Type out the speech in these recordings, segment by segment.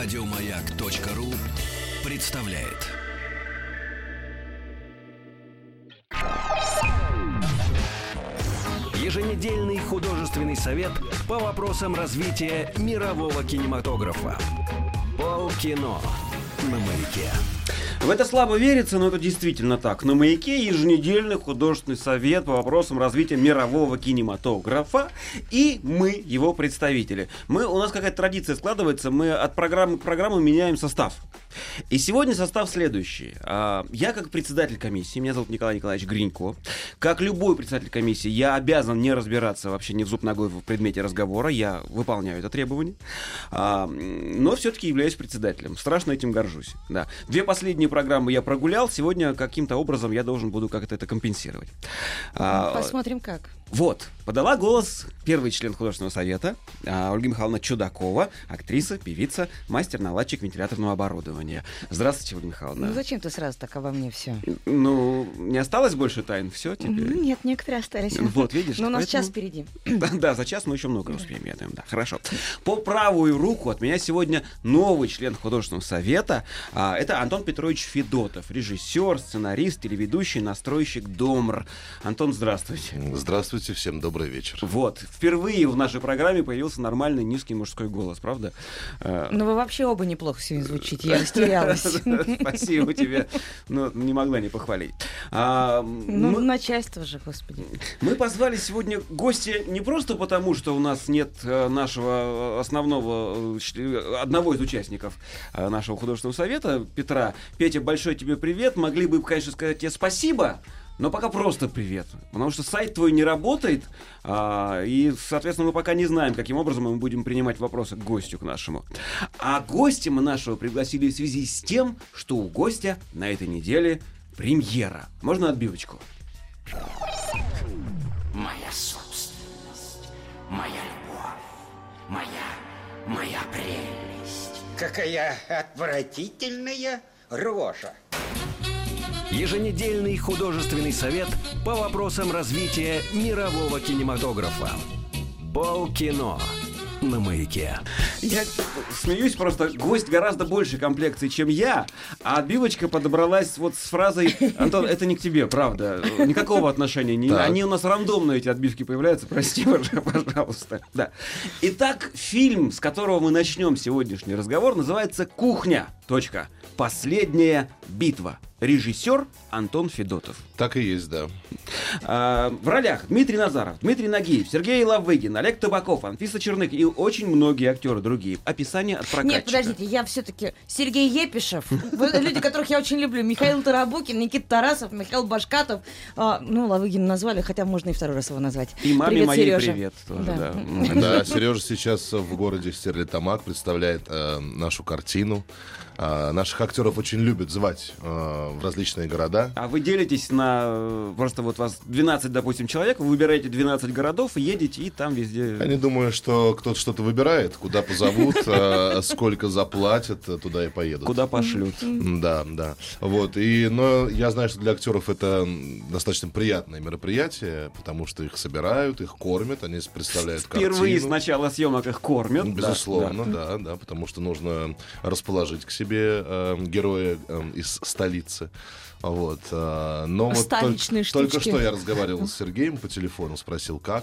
Радиомаяк.ру представляет. Еженедельный художественный совет по вопросам развития мирового кинематографа. Полкино на маяке. В это слабо верится, но это действительно так. На «Маяке» еженедельный художественный совет по вопросам развития мирового кинематографа, и мы его представители. Мы, у нас какая-то традиция складывается, мы от программы к программу меняем состав. И сегодня состав следующий. А, Я как председатель комиссии, меня зовут Николай Николаевич Гринько, как любой председатель комиссии, я обязан не разбираться вообще ни в зуб ногой в предмете разговора, я выполняю это требование, А, но все-таки являюсь председателем. Страшно этим горжусь. Да. Две последние программы я прогулял, сегодня каким-то образом я должен буду как-то это компенсировать. А, Посмотрим как. Вот, подала голос первый член художественного совета а, Ольга Михайловна Чудакова, актриса, певица, мастер-наладчик вентиляторного оборудования. Здравствуйте, Ольга Михайловна. Ну зачем ты сразу так обо мне все? Ну, не осталось больше тайн, все теперь. Нет, некоторые остались. Вот, видишь. Но у нас поэтому- час впереди. Да, да, за час мы еще много успеем, я думаю, да, хорошо. По правую руку от меня сегодня новый член художественного совета. А, это Антон Петрович Федотов, режиссер, сценарист, телеведущий, настройщик Домр. Антон, здравствуйте. Здравствуйте, всем добрый вечер. Вот, впервые в нашей программе появился нормальный низкий мужской голос, правда? Э, Ну вы вообще оба неплохо сегодня звучите, я растерялась. Спасибо тебе. Ну, не могла не похвалить. А, Ну, начальство же, господи. Мы позвали сегодня гостя не просто потому, что у нас нет э, нашего основного, э, чле- одного из участников нашего художественного совета, Петра. Петя, большой тебе привет. Могли бы, конечно, сказать тебе спасибо, но пока просто привет. Потому что сайт твой не работает, а, и, соответственно, мы пока не знаем, каким образом мы будем принимать вопросы к гостю, к нашему. А гостя мы нашего пригласили в связи с тем, что у гостя на этой неделе премьера. Можно отбивочку? Моя собственность, моя любовь, моя, моя прелесть. Какая отвратительная рожа. Еженедельный художественный совет по вопросам развития мирового кинематографа. Полкино на маяке. Я смеюсь просто, гость гораздо больше комплекции, чем я, а отбивочка подобралась вот с фразой «Антон, это не к тебе, правда, никакого отношения, не, Так. они у нас рандомно эти отбивки появляются, прости, пожалуйста». Да. Итак, фильм, с которого мы начнем сегодняшний разговор, называется «Кухня. Точка. Последняя битва». Режиссер Антон Федотов. Так и есть, да. А, в ролях Дмитрий Назаров, Дмитрий Нагиев, Сергей Лавыгин, Олег Табаков, Анфиса Чернык и очень многие актеры другие. Описание от прокатчика. Нет, подождите, я все-таки Сергей Епишев, люди, которых я очень люблю, Михаил Тарабукин, Никита Тарасов, Михаил Башкатов, А, ну, Лавыгина назвали, хотя можно и второй раз его назвать. И маме Привет, моей Сережа. привет тоже, Да. да. Да, Сережа сейчас в городе Стерлитамак представляет э, нашу картину. А, наших актеров очень любят звать э, в различные города. А вы делитесь на... э, Просто вот вас 12, допустим, человек, вы выбираете 12 городов и едете, и там везде... Я не думаю, что кто-то что-то выбирает, куда позовут, э, сколько заплатят, туда и поедут. Куда пошлют. Да, да. Вот. И, но я знаю, что для актеров это достаточно приятное мероприятие, потому что их собирают, их кормят, они представляют Впервые с начала съемок их кормят. Безусловно, да, да, потому что нужно расположить к себе э, героя э, из столицы. Вот, э, но вот Столичные толь- только штучки. что я разговаривал с Сергеем по телефону, спросил, как.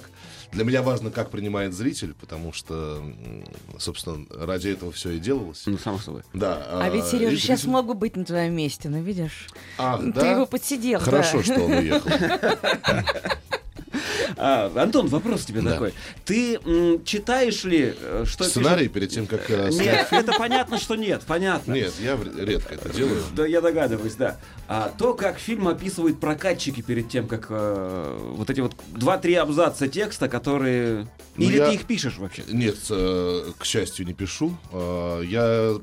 Для меня важно, как принимает зритель, потому что, собственно, ради этого все и делалось. Ну, само собой. Да. А ведь Сережа и сейчас зритель- мог бы быть на твоем месте, ну видишь. Ах, Ты да? его подсидел. да. Хорошо, что он уехал. А, Антон, вопрос тебе Да. такой. Ты м, читаешь ли, э, что Сценарий перед тем, как... э, пишет- Нет, это понятно, что нет, понятно. Нет, я редко это делаю. Да, я догадываюсь, да. А то, как фильм описывают прокатчики перед тем, как э, вот эти вот два-три абзаца текста, которые... Ну, Или я- ты их пишешь вообще? Нет, э, к счастью, не пишу. Э, Я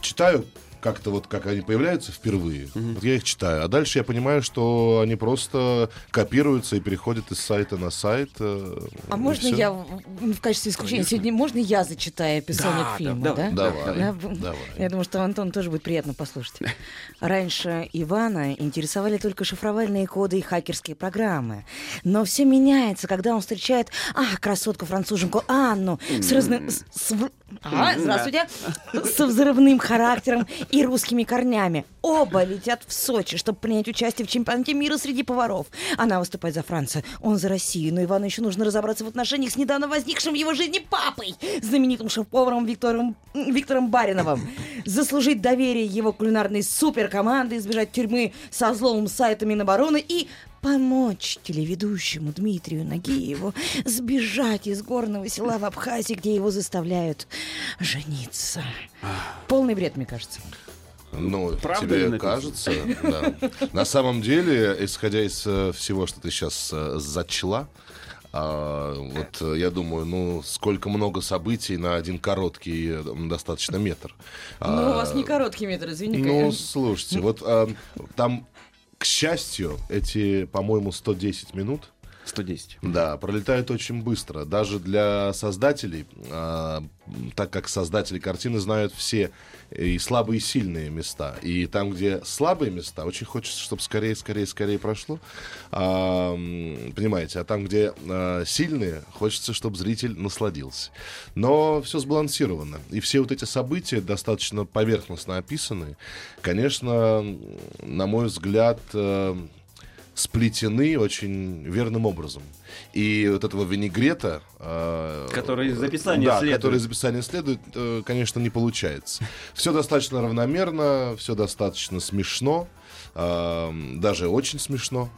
читаю как-то вот, как они появляются впервые. Вот я их читаю. А дальше я понимаю, что они просто копируются и переходят из сайта на сайт. э, А можно всё. я в в качестве исключения сегодня можно я зачитаю описание Да, к фильму, да, да? Давай, Да, давай. Я думаю, что Антон тоже будет приятно послушать. Раньше Ивана интересовали только шифровальные коды и хакерские программы. Но все меняется, когда он встречает, а, красотку француженку Анну с, разно- с- с в- А, здравствуйте. Со взрывным характером и русскими корнями. Оба летят в Сочи, чтобы принять участие в чемпионате мира среди поваров. Она выступает за Францию, он за Россию. Но Ивану еще нужно разобраться в отношениях с недавно возникшим в его жизни папой, знаменитым шеф-поваром Виктором, Виктором Бариновым. Заслужить доверие его кулинарной суперкоманды, избежать тюрьмы со злом сайта Минобороны и помочь телеведущему Дмитрию Нагиеву сбежать из горного села в Абхазии, где его заставляют жениться. Полный бред, мне кажется. Ну, Правда тебе написано? кажется, да. На самом деле, исходя из э, всего, что ты сейчас зачла, а, вот э, я думаю, ну, сколько много событий на один короткий э, достаточно метр. Ну, у вас не короткий метр, извини. Ну, слушайте, вот а, там, к счастью, эти, по-моему, 110 минут 110. да, пролетают очень быстро. Даже для создателей, а, так как создатели картины знают все и слабые, и сильные места. И там, где слабые места, очень хочется, чтобы скорее, скорее, скорее прошло. А, понимаете, а там, где а, сильные, хочется, чтобы зритель насладился. Но все сбалансировано. И все вот эти события достаточно поверхностно описаны. Конечно, на мой взгляд, э, сплетены очень верным образом. И вот этого винегрета... э, Который из описания да, следует. который из описания следует, э, конечно, не получается. Все достаточно равномерно, все достаточно смешно, э, даже очень смешно.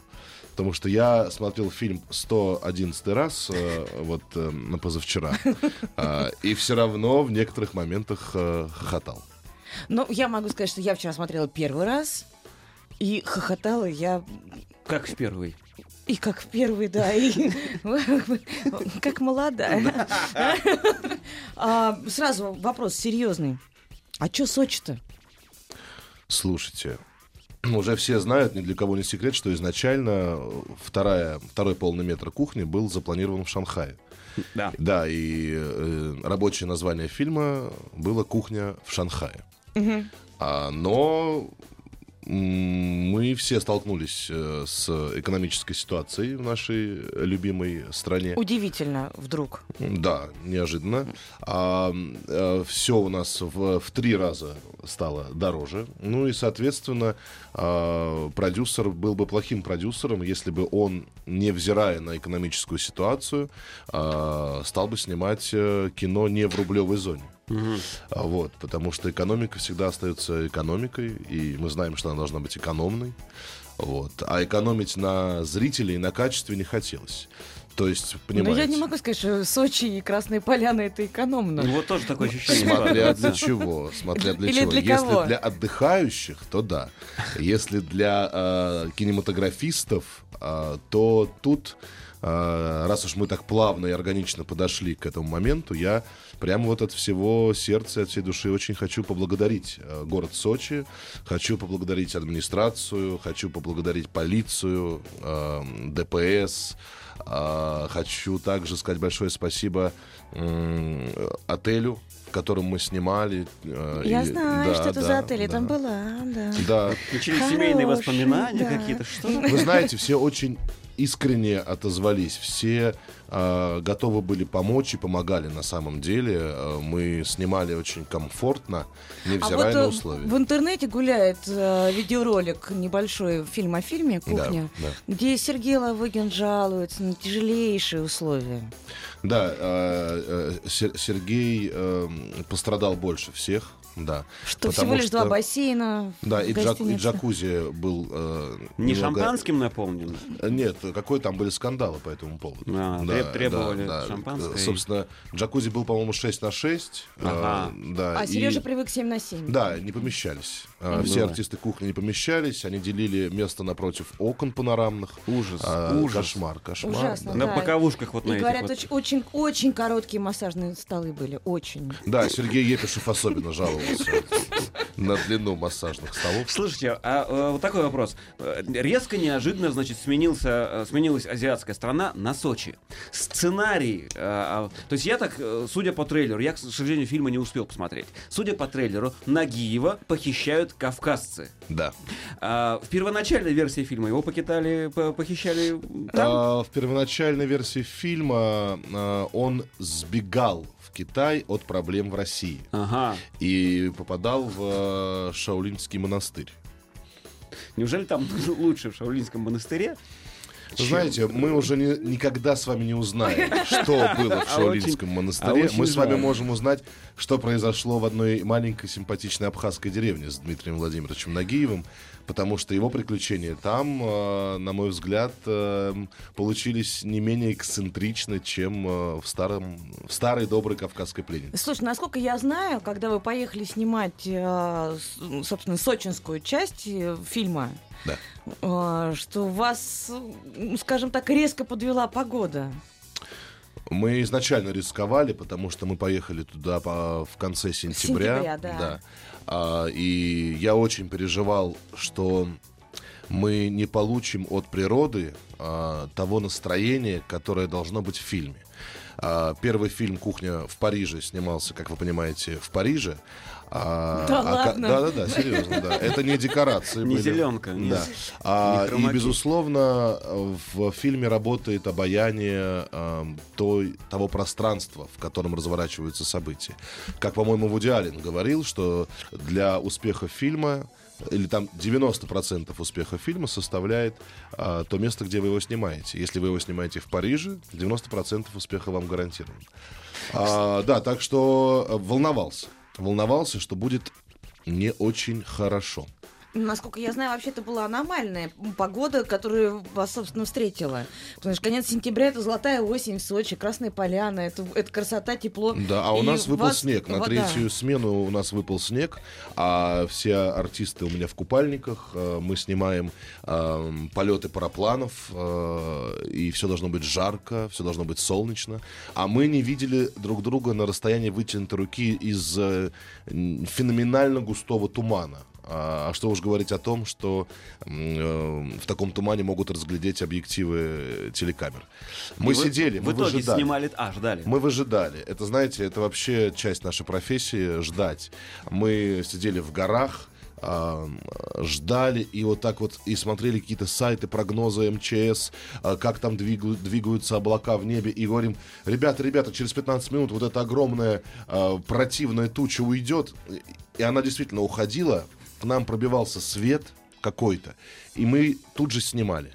Потому что я смотрел фильм 111 раз, э, вот э, на позавчера, э, и все равно в некоторых моментах э, хохотал. Ну, я могу сказать, что я вчера смотрела первый раз, и хохотала я Как в первый. и как в первый, да, и как молодая. А, Сразу вопрос серьезный. А что Сочи-то? Слушайте, уже все знают, ни для кого не секрет, что изначально вторая, второй полный метр кухни был запланирован в Шанхае. Да. Да, и э, рабочее название фильма было «Кухня в Шанхае». А, но мы все столкнулись э, с экономической ситуацией в нашей любимой стране. Удивительно вдруг. Да, неожиданно. все у нас в, в три раза стало дороже. Ну и, соответственно, а, продюсер был бы плохим продюсером, если бы он, невзирая на экономическую ситуацию, а, стал бы снимать э, кино не в рублевой зоне. А, Вот, потому что экономика всегда остается экономикой, и мы знаем, что она должна быть экономной. Вот. А экономить на зрителей, на качестве не хотелось. То есть, Но понимаете... я не могу сказать, что Сочи и Красные Поляны это экономно. Ну, вот тоже такое ощущение. Смотря для чего, смотря для Или чего. для Если кого? для отдыхающих, то да. Если для э, кинематографистов, э, то тут, раз уж мы так плавно и органично подошли к этому моменту, я прямо вот от всего сердца, от всей души очень хочу поблагодарить э, город Сочи, хочу поблагодарить администрацию, хочу поблагодарить полицию, э, ДПС, а, Хочу также сказать большое спасибо отелю, в котором мы снимали. э, Я и- знаю, да, что это да, за отель. Я да. там была, да. Да. Начались семейные воспоминания да. какие-то. Что? Вы знаете, все очень искренне отозвались, все э, готовы были помочь и помогали на самом деле. Э, Мы снимали очень комфортно, А невзирая вот на э, условия. в интернете гуляет э, видеоролик небольшой фильм о фильме «Кухня», Да, где Сергей Лавыгин жалуется на тяжелейшие условия. Да, э, э, Сер- Сергей э, пострадал больше всех, да. Что Потому всего лишь два что- бассейна Да, в и, джак- и джакузи был... э, Не немного- шампанским наполнен? Нет, какой там были скандалы по этому поводу. А, треб- требовали шампанское и- Собственно, джакузи был, по-моему, 6 на 6. э, Ага. да, А и- Сережа привык 7 на 7. Да, не помещались. Ну Все да. артисты кухни не помещались, они делили место напротив окон панорамных. Ужас, А, ужас. Кошмар, кошмар. Ужасно, да. На Да. боковушках вот И на этих говорят, вот. очень, очень, очень короткие массажные столы были, очень. Да, Сергей Епишев особенно жаловался. На длину массажных столов. Слушайте, а э, вот такой вопрос. Резко, неожиданно, значит, сменился, э, сменилась азиатская страна на Сочи. Сценарий, э, а, то есть я так, судя по трейлеру, я, к сожалению, фильма не успел посмотреть. Судя по трейлеру, Нагиева похищают кавказцы. Да. А, в первоначальной версии фильма его покидали, по- похищали там. А, в первоначальной версии фильма он сбегал Китай от проблем в России Ага. и попадал в а, Шаолинский монастырь. Неужели там лучше в Шаолинском монастыре? Вы Знаете, мы уже не- никогда с вами не узнаем, что было в А Шаолинском очень- монастыре. а мы с вами жаль. можем узнать, что произошло в одной маленькой симпатичной абхазской деревне с Дмитрием Владимировичем Нагиевым, потому что его приключения там, э, на мой взгляд, э, получились не менее эксцентричны, чем э, в, старом, в старой доброй кавказской пленнице. Слушай, насколько я знаю, когда вы поехали снимать, собственно, сочинскую часть фильма, Да. э, что вас, э, скажем так, резко подвела погода. Мы изначально рисковали, потому что мы поехали туда по- в конце сентября. Сентября, да. А, и я очень переживал, что мы не получим от природы а, того настроения, которое должно быть в фильме. А, первый фильм «Кухня в Париже» снимался, как вы понимаете, в Париже. А, Да а ладно? Да-да-да, серьезно, да. Это не декорации. Не были. зеленка, не- Да. не А, и, хромакей. безусловно, в фильме работает обаяние эм, той, того пространства, в котором разворачиваются события. Как, по-моему, Вуди Аллен говорил, что для успеха фильма или там 90% успеха фильма составляет а, то место, где вы его снимаете. Если вы его снимаете в Париже, 90% успеха вам гарантирован. А, да, так что э, волновался. Волновался, что будет не очень хорошо. Насколько я знаю, вообще это была аномальная погода, которая вас, собственно, встретила. Потому что конец сентября это золотая осень в Сочи, Красная Поляна, это, это красота, тепло. Да, а у И нас выпал вас- снег. На вода. третью смену у нас выпал снег, а все артисты у меня в купальниках. э, Мы снимаем э, полеты парапланов, э, и все должно быть жарко, все должно быть солнечно. А мы не видели друг друга на расстоянии вытянутой руки из э, феноменально густого тумана. А а что уж говорить о том, что э, в таком тумане могут разглядеть объективы телекамер. Мы И вы- сидели, в мы итоге выжидали. снимали... А, ждали. Мы выжидали. Это, знаете, это вообще часть нашей профессии ждать. Мы сидели в горах, а, ждали и вот так вот и смотрели какие-то сайты, прогнозы МЧС, а, как там двигаю- двигаются облака в небе, и говорим, ребята, ребята, через 15 минут вот эта огромная противная туча уйдет. И она действительно уходила, к нам пробивался свет какой-то, и мы тут же снимали.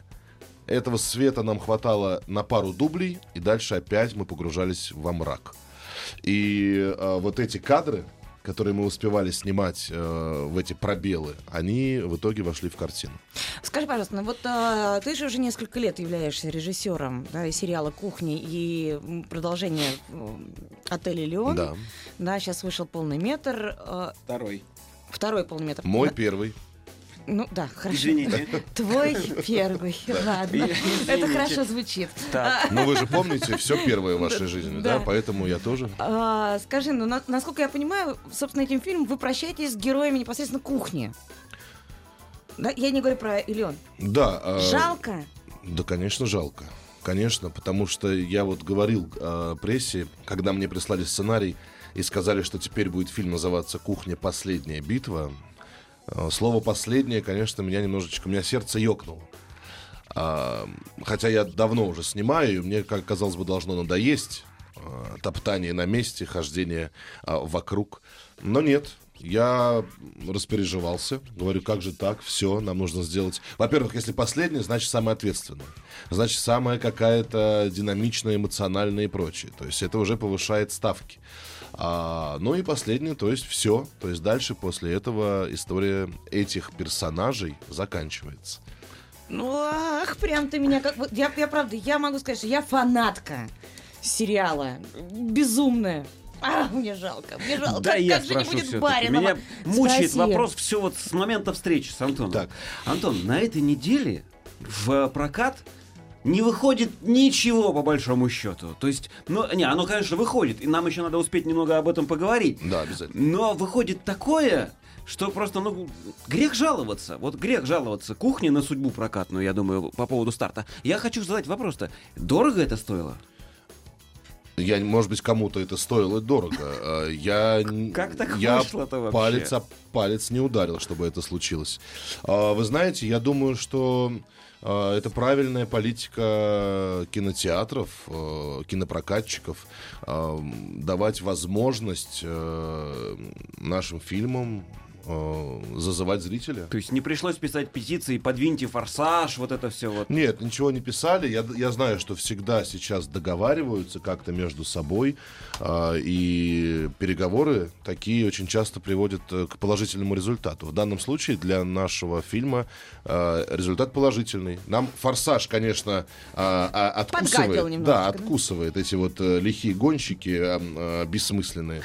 Этого света нам хватало на пару дублей, и дальше опять мы погружались во мрак. И э, вот эти кадры, которые мы успевали снимать э, в эти пробелы, они в итоге вошли в картину. Скажи, пожалуйста, ну вот а, ты же уже несколько лет являешься режиссером да, и сериала «Кухни» и продолжение м, «Отеля Леон». Да. Да, сейчас вышел полный метр. а, Второй. Второй полный метр. Мой Да, первый. Ну да, хорошо. Извините. Твой первый. Ладно. Извините. Это хорошо звучит. Так. Ну вы же помните, все первое в вашей жизни, да? Да. Поэтому я тоже. А, скажи, ну на- насколько я понимаю, собственно, этим фильмом вы прощаетесь с героями непосредственно кухни. Да, я не говорю про Илеон. Да. э, Жалко. Да, конечно, жалко. Конечно, потому что я вот говорил э, прессе, когда мне прислали сценарий и сказали, что теперь будет фильм называться «Кухня. Последняя битва». э, слово «последнее», конечно, меня немножечко, у меня сердце ёкнуло. А, хотя я давно уже снимаю, и мне, как казалось бы, должно надоесть э, топтание на месте, хождение а, вокруг. Но нет, я распереживался. Говорю, как же так? Все, нам нужно сделать... Во-первых, если последнее, значит, самое ответственное. Значит, самая какая-то динамичная, эмоциональная и прочее. То есть это уже повышает ставки. А, ну и последнее, то есть все. То есть дальше после этого история этих персонажей заканчивается. Ну, ах, прям ты меня как... вот Я, я правда, я могу сказать, что я фанатка сериала. Безумная. А, мне жалко, мне жалко. Да, как я как же не будет. Баринова? Меня мучает Спроси. вопрос все вот с момента встречи с Антоном. Так. Антон, на этой неделе в прокат не выходит ничего по большому счету. То есть, ну, не, оно, конечно, выходит, и нам еще надо успеть немного об этом поговорить. Да, обязательно. Но выходит такое, что просто, ну, грех жаловаться. Вот грех жаловаться кухне на судьбу прокатную, я думаю, по поводу старта. Я хочу задать вопрос-то. Дорого это стоило? Я, может быть, кому-то это стоило дорого. А, Я, Как так я вышло-то вообще? палец палец не ударил, чтобы это случилось. А, Вы знаете, я думаю, что это правильная политика кинотеатров, э, кинопрокатчиков, а, давать возможность э, нашим фильмам э, зазывать зрителя. То есть не пришлось писать петиции, подвиньте форсаж, вот это все вот. Нет, ничего не писали. Я, я знаю, что всегда сейчас договариваются как-то между собой. а, и переговоры такие очень часто приводят э, к положительному результату. В данном случае для нашего фильма а, результат положительный. Нам «Форсаж», конечно, а, а, откусывает. Немножечко, да, да? откусывает эти вот э, лихие гонщики а, а, бессмысленные.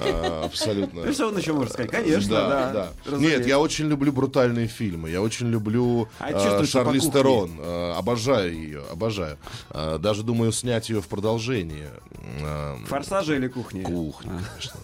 А, Абсолютно. Ну, что он еще может сказать? Конечно, да. Да, да. Нет, я очень люблю брутальные фильмы. Я очень люблю А э, чувствуется по Шарлиз кухне. Терон. Э, обожаю ее, обожаю. Э, даже думаю снять ее в продолжение. Э, Форсажа или кухни? Кухня, конечно.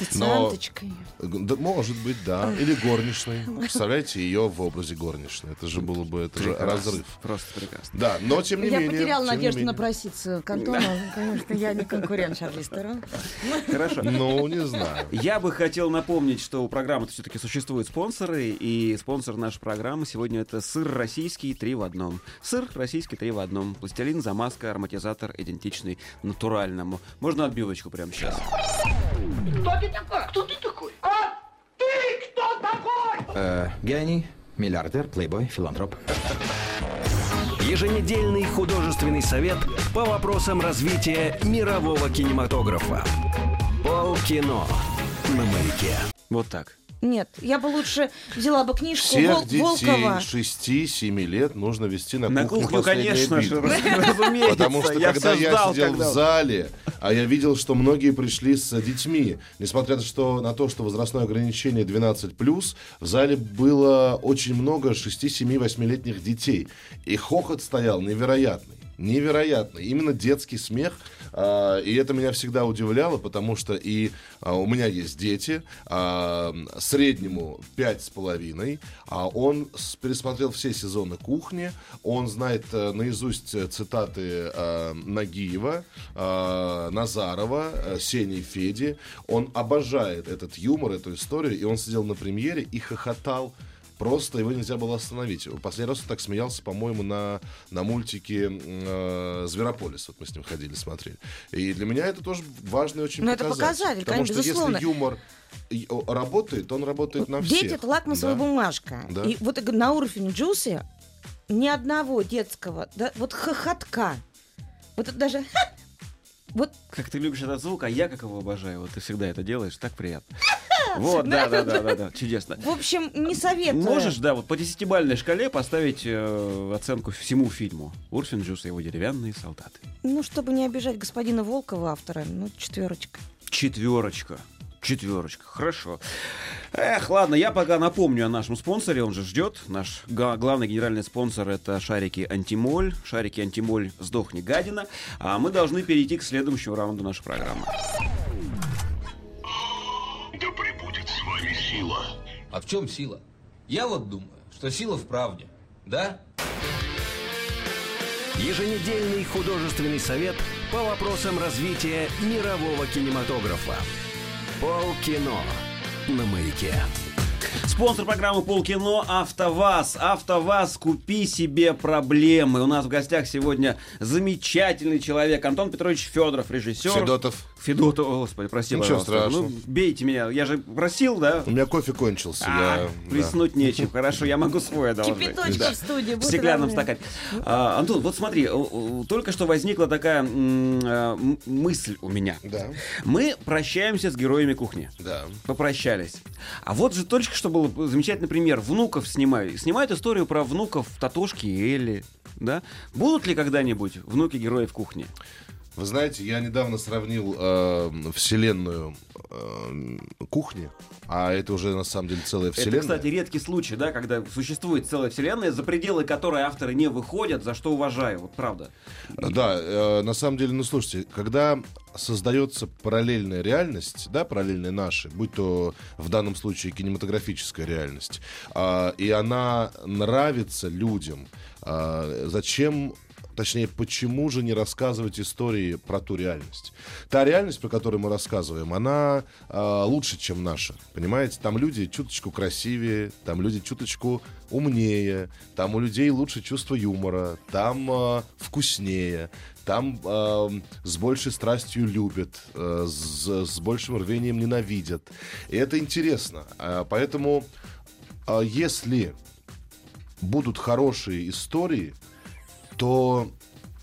Официанточкой. Да, может быть, да. Или горничной. Представляете, ее в образе горничной. Это же было бы это же разрыв. Просто прекрасно. Да, но тем не Я менее. потеряла тем не надежду напроситься к Антону. Конечно, я не конкурент Терон. Хорошо. Ну, не знаю. Я бы хотел напомнить, что у программы все-таки существуют спонсоры, и спонсор нашей программы сегодня это сыр российский три в одном. Сыр российский три в одном. Пластилин, замазка, ароматизатор идентичный натуральному. Можно отбивочку прямо сейчас. Э, гений, миллиардер, плейбой, филантроп. Еженедельный художественный совет по вопросам развития мирового кинематографа. Полкино на маяке. Вот так. Нет, я бы лучше взяла бы книжку Всех Вол- детей Волкова. 6-7 лет нужно вести на, На кухню, кухню, «Последняя конечно же, битва». разумеется. Потому что я когда я ждал, сидел когда- в зале, а я видел, что многие пришли с детьми, несмотря на, что, на то, что возрастное ограничение 12+, в зале было очень много 6-7-8-летних детей. И хохот стоял невероятный. Невероятный. Именно детский смех. а, и это меня всегда удивляло, потому что и а, у меня есть дети, а, среднему пять с половиной, а он пересмотрел все сезоны кухни, он знает э, наизусть э, цитаты э, Нагиева, э, Назарова, э, Сени и Феди. Он обожает этот юмор, эту историю, и он сидел на премьере и хохотал Просто его нельзя было остановить. Последний раз он так смеялся, по-моему, на, на мультике э, Зверополис. Вот мы с ним ходили, смотрели. И для меня это тоже важный очень Ну, это показатель. показатель, Потому конечно, что безусловно. если юмор работает, он работает на всех. Дети это лакмусовая Да. бумажка. Да. И вот на уровне Джуси ни одного детского, да, вот хохотка. Вот это даже! Вот Как ты любишь этот звук, а я как его обожаю. Вот ты всегда это делаешь, так приятно. Вот, да, да, да, да, да, чудесно. в общем, не советую. Можешь, да, вот по десятибальной шкале поставить э, оценку всему фильму. Урфин Джус и его деревянные солдаты. Ну, чтобы не обижать господина Волкова, автора, ну, четверочка. Четверочка. Четверочка, хорошо. Эх, ладно, я пока напомню о нашем спонсоре, он же ждет. Наш главный генеральный спонсор это шарики Антимоль. Шарики Антимоль сдохни гадина. А мы должны перейти к следующему раунду нашей программы. Да пребудет с вами сила. А в чем сила? Я вот думаю, что сила в правде. Да? Еженедельный художественный совет по вопросам развития мирового кинематографа. Полкино на маяке. Спонсор программы Полкино АвтоВАЗ. АвтоВАЗ, купи себе проблемы. У нас в гостях сегодня замечательный человек Антон Петрович Федоров, режиссер. Федотов. Федотов, о, господи, прости, Ничего пожалуйста. страшного. Ну, бейте меня, я же просил, да? У меня кофе кончился. А, я, да. плеснуть нечем. Хорошо, я могу свой одолжить. Кипяточки Да. в студии. В стеклянном стакане. А, Антон, вот смотри, только что возникла такая м, мысль у меня. Да. Мы прощаемся с героями кухни. Да. Попрощались. А вот же только что был замечательный пример. Внуков снимают. Снимают историю про внуков Татошки и Элли. Да? Будут ли когда-нибудь внуки героев кухни? Вы знаете, я недавно сравнил э, вселенную э, кухни, а это уже на самом деле целая вселенная. Это, кстати, редкий случай, да, когда существует целая вселенная, за пределы которой авторы не выходят, за что уважаю, вот правда. Да, э, на самом деле, ну слушайте, когда создается параллельная реальность, да, параллельная нашей, будь то в данном случае кинематографическая реальность, а, и она нравится людям, а, зачем Точнее, почему же не рассказывать истории про ту реальность? Та реальность, про которую мы рассказываем, она э, лучше, чем наша. Понимаете? Там люди чуточку красивее, там люди чуточку умнее, там у людей лучше чувство юмора, там э, вкуснее, там э, с большей страстью любят, э, с, с большим рвением ненавидят. И это интересно. Э, поэтому, э, если будут хорошие истории, то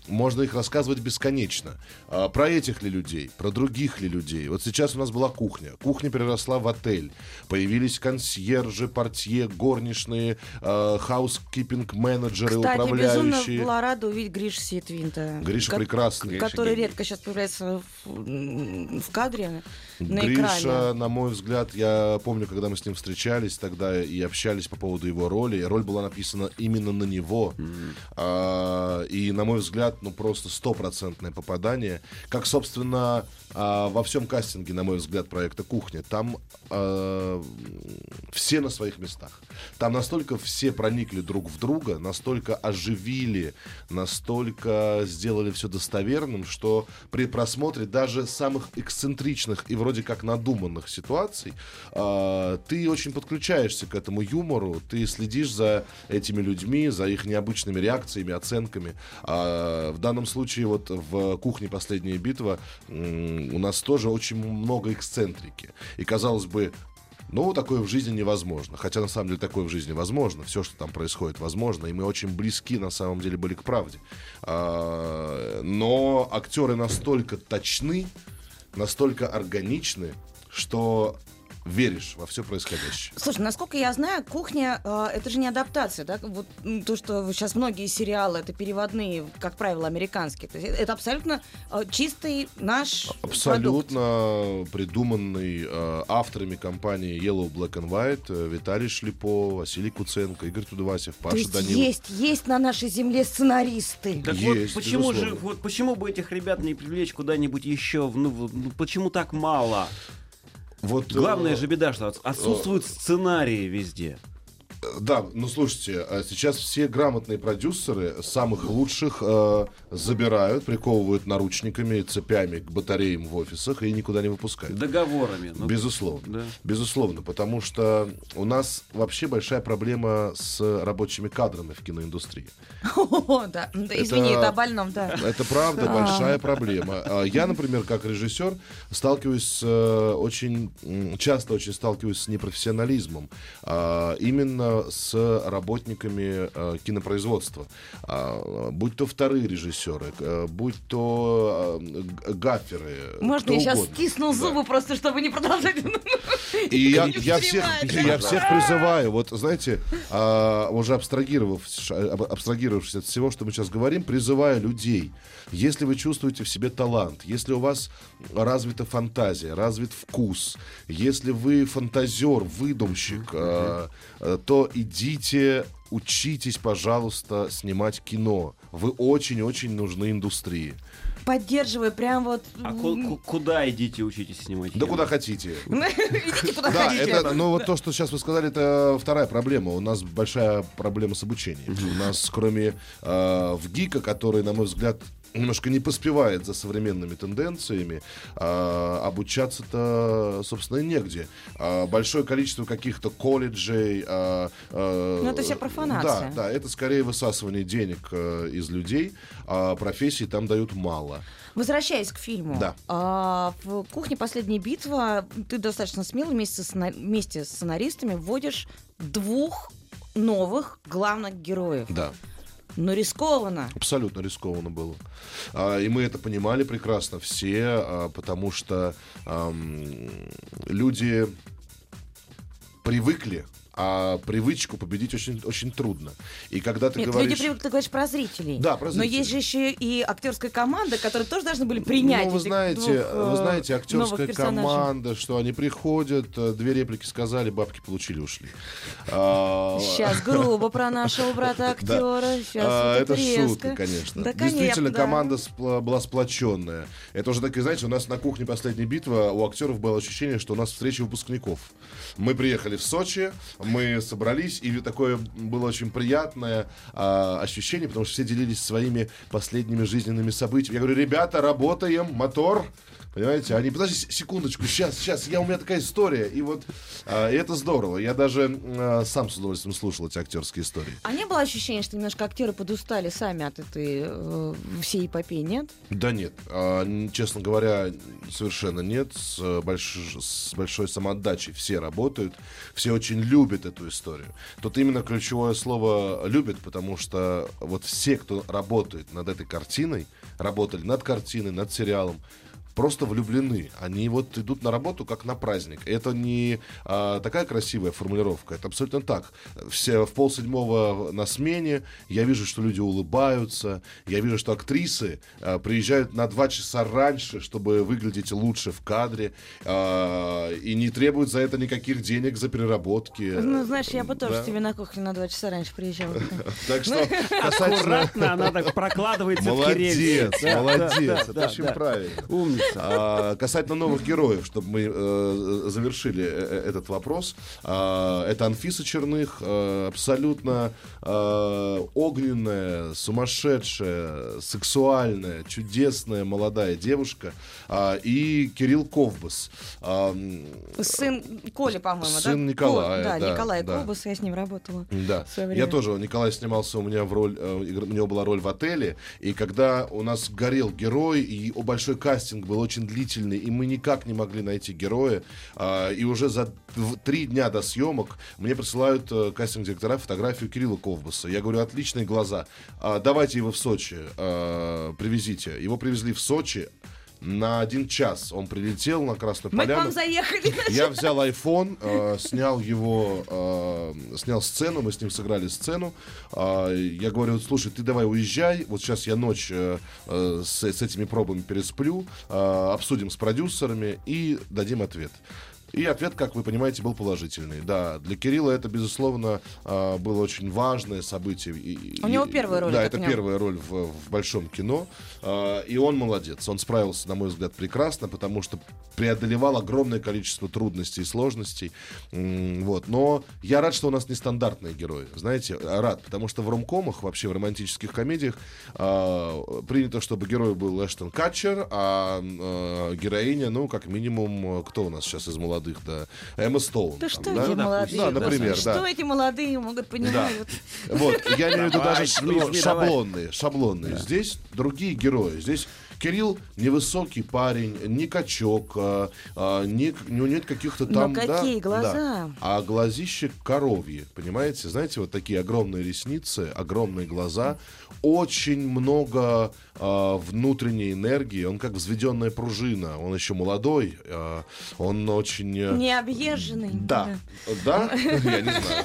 можно их рассказывать бесконечно. А, про этих ли людей, про других ли людей. Вот сейчас у нас была кухня. Кухня переросла в отель. Появились консьержи, портье, горничные, э, хаускипинг-менеджеры, Кстати, управляющие. безумно была рада увидеть Гришу Ситвинта. Гриша ко- прекрасный. Который гений. редко сейчас появляется в, в кадре, на Гриша, экране. на мой взгляд, я помню, когда мы с ним встречались тогда и общались по поводу его роли. Роль была написана именно на него. А, и, на мой взгляд, ну просто стопроцентное попадание. Как, собственно, а, во всем кастинге, на мой взгляд, проекта «Кухня». Там а, все на своих местах. Там настолько все проникли друг в друга, настолько оживили, настолько сделали все достоверным, что при просмотре даже самых эксцентричных и вроде как надуманных ситуаций а, ты очень подключаешься к этому юмору, ты следишь за этими людьми, за их необычными реакциями, оценками. А, в данном случае вот в «Кухне. Последняя битва» у нас тоже очень много эксцентрики. И, казалось бы, ну, такое в жизни невозможно. Хотя, на самом деле, такое в жизни возможно. Все, что там происходит, возможно. И мы очень близки, на самом деле, были к правде. А, но актеры настолько точны, настолько органичны, что веришь во все происходящее. Слушай, насколько я знаю, кухня э, это же не адаптация, да? Вот то, что сейчас многие сериалы это переводные, как правило, американские. То есть это абсолютно э, чистый наш продукт. Абсолютно придуманный э, авторами компании Yellow Black and White э, Виталий Шлепо, Василий Куценко, Игорь Тудовасев, То Паша есть Данилов. есть, есть на нашей земле сценаристы. Так Есть, вот, почему же, безусловно. вот почему бы этих ребят не привлечь куда-нибудь еще? Ну, в- ну, почему так мало? Вот, э, Главная же беда, что от- отсутствуют сценарии везде. Да, ну слушайте, а сейчас все грамотные продюсеры самых лучших э, забирают, приковывают наручниками, цепями к батареям в офисах и никуда не выпускают. Договорами. ну, Безусловно. да. Безусловно, потому что у нас вообще большая проблема с рабочими кадрами в киноиндустрии. О, да. Да, Извини, Это- это о больном, да. Это правда большая проблема. А Я, например, как режиссер, сталкиваюсь с, э, очень часто очень сталкиваюсь с непрофессионализмом. а, С работниками э, кинопроизводства. А, Будь то вторые режиссеры, э, будь то э, гаферы. Можно я сейчас угодно. стисну Да. зубы просто, чтобы не продолжать? И я, Не я всех, я всех призываю, вот знаете, а, уже абстрагировавшись, абстрагировавшись от всего, что мы сейчас говорим, призываю людей, если вы чувствуете в себе талант, если у вас развита фантазия, развит вкус, если вы фантазер, выдумщик, а, а, то идите учитесь, пожалуйста, снимать кино. Вы очень-очень нужны индустрии. Поддерживай прям вот... А ку- ку- куда идите учитесь снимать? Да кино? куда хотите. Идите куда Да, хотите. это, ну вот то, что сейчас вы сказали, это вторая проблема. У нас большая проблема с обучением. У нас, кроме э, в ГИКа, который, на мой взгляд, немножко не поспевает за современными тенденциями, э, обучаться-то, собственно, негде. А большое количество каких-то колледжей. э, э, Ну, это вся профанация. Да, да, это скорее высасывание денег э, из людей, а профессий там дают мало. Возвращаясь к фильму. Да. А, в «Кухне. Последняя битва» ты достаточно смело вместе с, вместе с сценаристами вводишь двух новых главных героев. Да. Но рискованно. Абсолютно рискованно было. А, и мы это понимали прекрасно все, а, потому что люди привыкли а привычку победить очень, очень трудно. И когда ты Нет, говоришь... люди привыкли, ты говоришь про зрителей. Да, про Но зрителей. есть же еще и актерская команда, которые тоже должны были принять Ну, вы знаете, двух, э, вы знаете, новых актерская команда, что они приходят, э, две реплики сказали, бабки получили, ушли. А, Сейчас грубо про нашего брата актера. Сейчас А, это шутка, конечно. Действительно, команда была сплоченная. Это уже такие, знаете, у нас на кухне последняя битва, у актеров было ощущение, что у нас встреча выпускников. Мы приехали в Сочи, мы собрались, и такое было очень приятное а, ощущение, потому что все делились своими последними жизненными событиями. Я говорю, ребята, работаем, мотор. Понимаете, они, подожди секундочку, сейчас, сейчас, я, у меня такая история, и вот, а, и это здорово. Я даже а, сам с удовольствием слушал эти актерские истории. А не было ощущения, что немножко актеры подустали сами от этой э, всей эпопеи, нет? Да нет, н- честно говоря, совершенно нет. С, э, больш- с большой самоотдачей все работают, все очень любят эту историю. Тут именно ключевое слово «любят», потому что вот все, кто работает над этой картиной, работали над картиной, над сериалом, просто влюблены. Они вот идут на работу как на праздник. Это не а, такая красивая формулировка, это абсолютно так. Все в полседьмого на смене, я вижу, что люди улыбаются, я вижу, что актрисы а, приезжают на два часа раньше, чтобы выглядеть лучше в кадре, а, и не требуют за это никаких денег за переработки. Ну, знаешь, я бы тоже Да. тебе на кухню на два часа раньше приезжала. Так что касательно... Аккуратно она так прокладывается в. Молодец, молодец, это очень правильно. Умница. А, касательно новых героев, чтобы мы э, завершили э, э, этот вопрос, а, это Анфиса Черных, э, абсолютно э, огненная, сумасшедшая, сексуальная, чудесная молодая девушка, а, и Кирилл Ковбас. А, Сын Коля, по-моему, да? Сын Николая, Ко- Да, да, Николай да. Кобус, я с ним работала. Да, я тоже, Николай снимался у меня в роль, э, у него была роль в отеле, и когда у нас горел герой, и большой кастинг был очень длительный, и мы никак не могли найти героя, а, и уже за три дня до съемок мне присылают э, кастинг-директора фотографию Кирилла Ковбаса. Я говорю, отличные глаза, А, давайте его в Сочи а, привезите. Его привезли в Сочи, на один час он прилетел на Красную Мы к Поляну. вам заехали. Я взял iPhone, э, снял его, э, снял сцену, мы с ним сыграли сцену. А, я говорю, слушай, ты давай уезжай, вот сейчас я ночь э, э, с, с этими пробами пересплю, э, обсудим с продюсерами и дадим ответ. И ответ, как вы понимаете, был положительный. Да, для Кирилла это, безусловно, а, было очень важное событие. У него первая роль, Да, это понимаю. первая роль в, в большом кино. А, И он молодец. Он справился, на мой взгляд, прекрасно, потому что преодолевал огромное количество трудностей и сложностей. Вот. Но я рад, что у нас нестандартные герои. Знаете, рад, потому что в ромкомах, вообще в романтических комедиях, а, принято, чтобы герой был Эштон Катчер, а, героиня, ну, как минимум, кто у нас сейчас из молодых, да, Эмма Стоун. Да там, что да? эти молодые? Да, например, Что да. эти молодые могут понимать? Вот Вот, я имею в виду даже ну, шаблонные, шаблонные. Здесь другие герои. Здесь Кирилл невысокий парень, не качок, а, а, не, у него нет каких-то там... да, какие да. глаза? А глазище коровьи, понимаете? Знаете, вот такие огромные ресницы, огромные глаза, очень много а, внутренней энергии. Он как взведенная пружина. Он еще молодой, а, он очень... э, Не объезженный. да. Да? Я не знаю.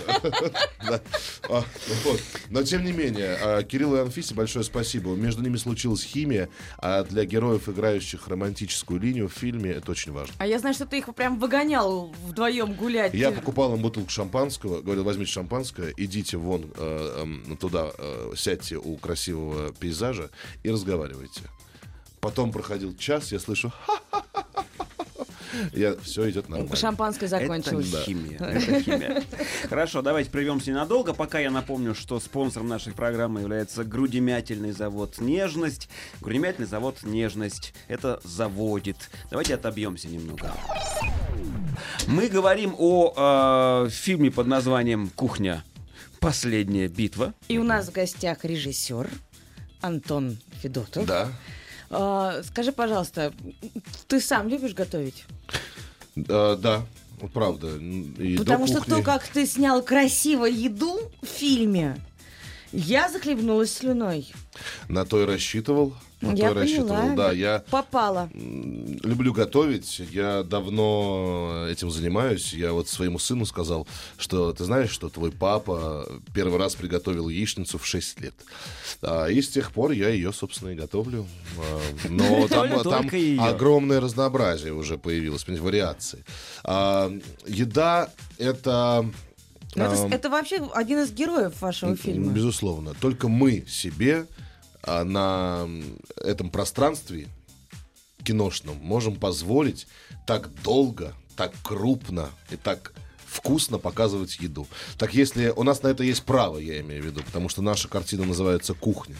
А, вот. Но тем не менее, Кириллу и Анфисе большое спасибо. Между ними случилась химия, а для героев, играющих романтическую линию в фильме, это очень важно. А я знаю, что ты их прям выгонял вдвоем гулять. Я покупал им бутылку шампанского, говорил, возьмите шампанское, идите вон э, эм, туда, э, сядьте у красивого пейзажа и разговаривайте. Потом проходил час, я слышу, я все идет нормально. Шампанское закончилось. Это химия. Это химия. Хорошо, давайте прервемся ненадолго. Пока я напомню, что спонсором нашей программы является грудемятельный завод «Нежность». Грудемятельный завод «Нежность» это заводит. Давайте отобьемся немного. Мы говорим о э, фильме под названием «Кухня. Последняя битва». И у нас в гостях режиссер Антон Федотов. Да. А, скажи, пожалуйста, ты сам любишь готовить? Да, да, правда. И Потому что то, как ты снял красиво еду в фильме, я захлебнулась слюной. На то и рассчитывал. Я и рассчитывал. поняла. Да, я Попала. люблю готовить. Я давно этим занимаюсь. Я вот своему сыну сказал, что ты знаешь, что твой папа первый раз приготовил яичницу в 6 лет. А, и с тех пор я ее, собственно, и готовлю. А, Но там, там огромное разнообразие уже появилось, понимаете, вариации. А, Еда — это... Ну, это, это вообще один из героев вашего фильма. Безусловно. Только мы себе на м, этом пространстве киношном можем позволить так долго, так крупно и так вкусно показывать еду. Так если у нас на это есть право, я имею в виду, потому что наша картина называется «Кухня».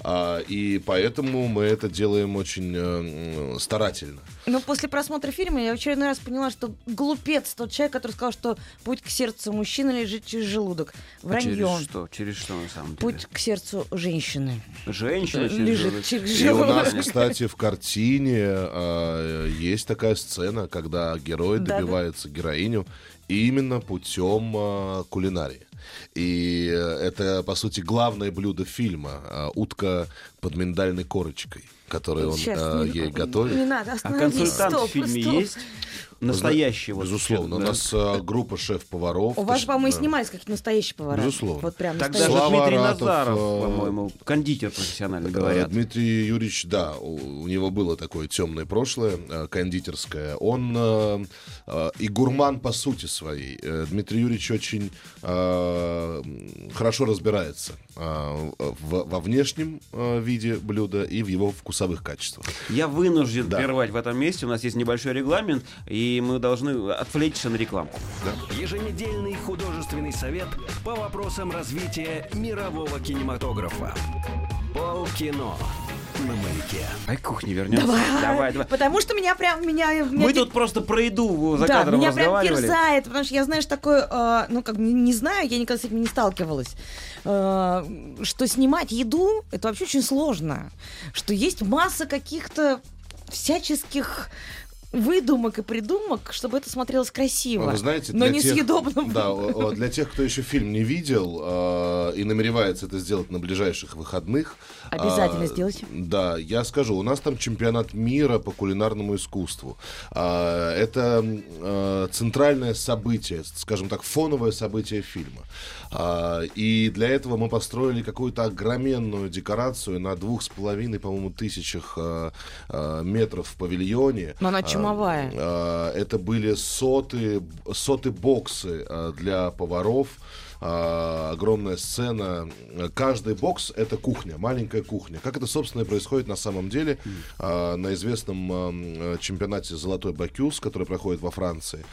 А, и поэтому мы это делаем очень э, старательно. Но после просмотра фильма я в очередной раз поняла, что глупец тот человек, который сказал, что путь к сердцу мужчины лежит через желудок. Вранье. Через что? Через что на самом деле? Путь к сердцу женщины. Женщина через лежит желудок. через И у нас, желудок. кстати, в картине э, есть такая сцена, когда герой добивается героиню именно путем э, кулинарии. И э, это, по сути, главное блюдо фильма э, утка под миндальной корочкой, которую он Сейчас, э, не- ей Не готовит. надо, А остановись. консультант стоп, в фильме стоп. есть? Настоящий вот. Безусловно. У нас э, группа шеф-поваров. У вас, по-моему, и да. снимались какие-то настоящие повара. Безусловно. Вот прям даже Слава Дмитрий Аратов, Назаров, э, по-моему, кондитер профессиональный, говорят. Э, Дмитрий Юрьевич, да, у, у него было такое темное прошлое, э, кондитерское. Он э, э, и гурман по сути своей. Дмитрий Юрьевич очень э, хорошо разбирается э, в- во внешнем э, виде блюда и в его вкусовых качествах. Я вынужден Да. прервать в этом месте. У нас есть небольшой регламент, и мы должны отвлечься на рекламку. Еженедельный художественный совет по вопросам развития мирового кинематографа. Полкино на маяке. Ай, к кухне вернемся. Давай. давай. давай. Потому что меня прям... Меня, меня Мы ди- тут просто про еду за да, кадром меня прям терзает, потому что я, знаешь, такое, э, ну, как бы не, не знаю, я никогда с этим не сталкивалась, э, что снимать еду, это вообще очень сложно, что есть масса каких-то всяческих выдумок и придумок, чтобы это смотрелось красиво, Вы знаете, но для не тех-. Да, для тех, кто еще фильм не видел э, и намеревается это сделать на ближайших выходных. Обязательно а, сделайте. Да, я скажу, у нас там чемпионат мира по кулинарному искусству. А, это э, центральное событие, скажем так, фоновое событие фильма. А, и для этого мы построили какую-то огроменную декорацию на двух с половиной, по-моему, тысячах э, э, метров в павильоне. Но она А, чумовая. а, Это были соты, соты боксы а, для поваров. а, огромная сцена. Каждый бокс это кухня, маленькая кухня. Как это, собственно, и происходит на самом деле на известном ам, чемпионате Золотой Бакюс, который проходит во Франции,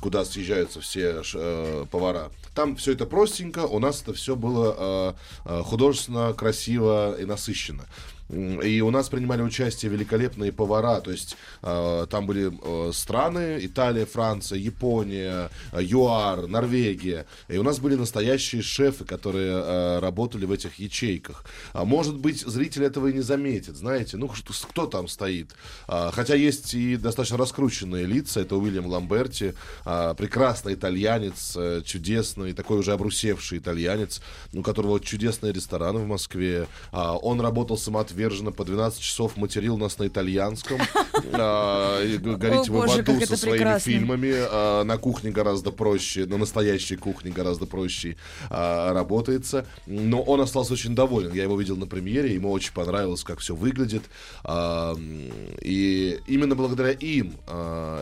куда съезжаются все э, повара. Там все это простенько, у нас это все было художественно, красиво и насыщенно. И у нас принимали участие великолепные повара, то есть э, там были э, страны, Италия, Франция, Япония, э, ЮАР, Норвегия. И у нас были настоящие шефы, которые э, работали в этих ячейках. А может быть, зритель этого и не заметит, знаете, ну кто там стоит. А, хотя есть и достаточно раскрученные лица, это Уильям Ламберти, а, прекрасный итальянец, э, чудесный, такой уже обрусевший итальянец, у которого чудесные рестораны в Москве. А, он работал самоотверженно, по 12 часов материл нас на итальянском. А, Горите вы в аду со своими фильмами. А, На кухне гораздо проще, на настоящей кухне гораздо проще а, работается. Но он остался очень доволен. Я его видел на премьере, ему очень понравилось, как все выглядит. И именно благодаря им,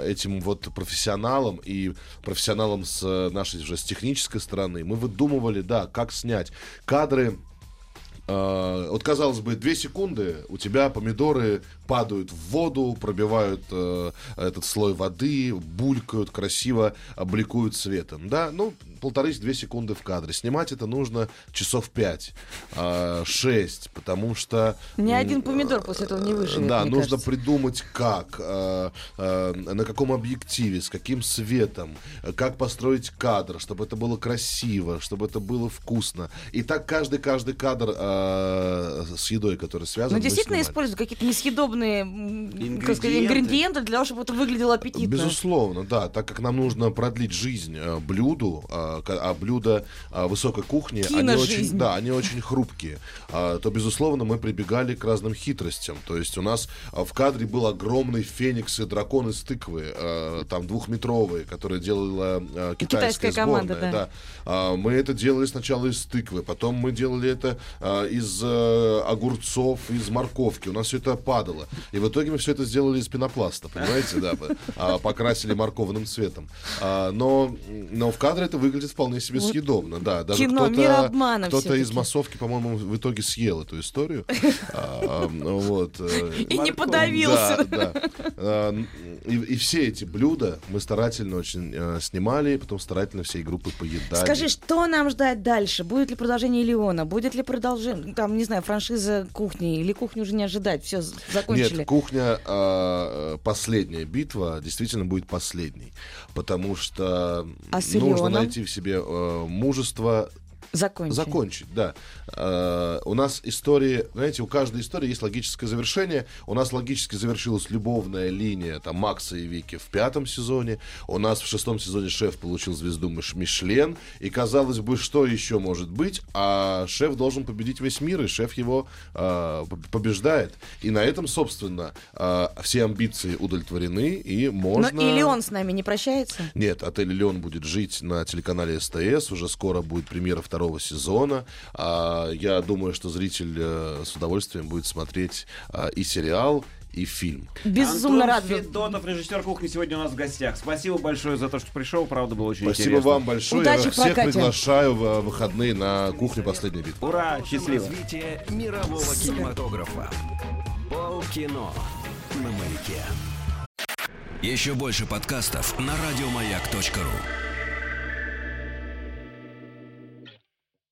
этим вот профессионалам и профессионалам с нашей уже с технической стороны, мы выдумывали, да, как снять кадры. А, вот казалось бы, две секунды у тебя помидоры падают в воду, пробивают э, этот слой воды, булькают красиво, обликуют цветом. Да, ну полторы-две секунды в кадре. Снимать это нужно часов пять, а, шесть, потому что Ни один помидор после этого не выживет, Да, нужно кажется. придумать как, э, э, на каком объективе, с каким светом, э, как построить кадр, чтобы это было красиво, чтобы это было вкусно. И так каждый каждый кадр э, с едой, который связан. Ну, мы действительно используют какие-то несъедобные как сказать, Ингредиенты. ингредиенты для того, чтобы это выглядело аппетитно. Безусловно, да, так как нам нужно продлить жизнь э, блюду, э, а, блюда а, высокой кухни, они очень, да, они очень хрупкие, а, то, безусловно, мы прибегали к разным хитростям. То есть у нас в кадре был огромный феникс и дракон из тыквы, там двухметровые, которые делала китайская, Китайская команда, сборная. да. А, Мы это делали сначала из тыквы, потом мы делали это из э, огурцов, из морковки. У нас все это падало. И в итоге мы все это сделали из пенопласта, понимаете, да, а, покрасили морковным цветом. А, Но, но в кадре это выглядит вполне себе съедобно, да. Даже кто-то, кто-то из массовки, по-моему, в итоге съел эту историю. А, ну Вот. э, И не Да, подавился. да. И, все эти блюда мы старательно очень э, снимали, потом старательно всей группы поедали. Скажи, что нам ждать дальше? Будет ли продолжение Леона? Будет ли продолжение, там, не знаю, франшиза кухни? Или кухню уже не ожидать? Все, закончили. Нет, кухня а, э, последняя битва действительно будет последней, потому что А нужно найти в себе э, мужество Закончили. закончить, да. Э, у нас истории, знаете, у каждой истории есть логическое завершение. У нас логически завершилась любовная линия там Макса и Вики в пятом сезоне. У нас в шестом сезоне шеф получил звезду Миш- Мишлен. И казалось бы, что еще может быть? А шеф должен победить весь мир, и шеф его э, побеждает. И на этом, собственно, э, все амбиции удовлетворены, и можно... Но и Леон с нами не прощается? Нет, отель Леон будет жить на телеканале СТС. Уже скоро будет премьера второго сезона. А, я думаю, что зритель э, с удовольствием будет смотреть а, и сериал, и фильм. Безумно Антон рад. Федотов, режиссер кухни, сегодня у нас в гостях. Спасибо большое за то, что пришел. Правда, было очень Спасибо интересно. вам большое. Удачи я всех прокате. приглашаю в э, выходные на кухню последней битвы. Ура, счастливо. Развитие мирового кинематографа. Полкино на маяке. Еще больше подкастов на радиомаяк.ру.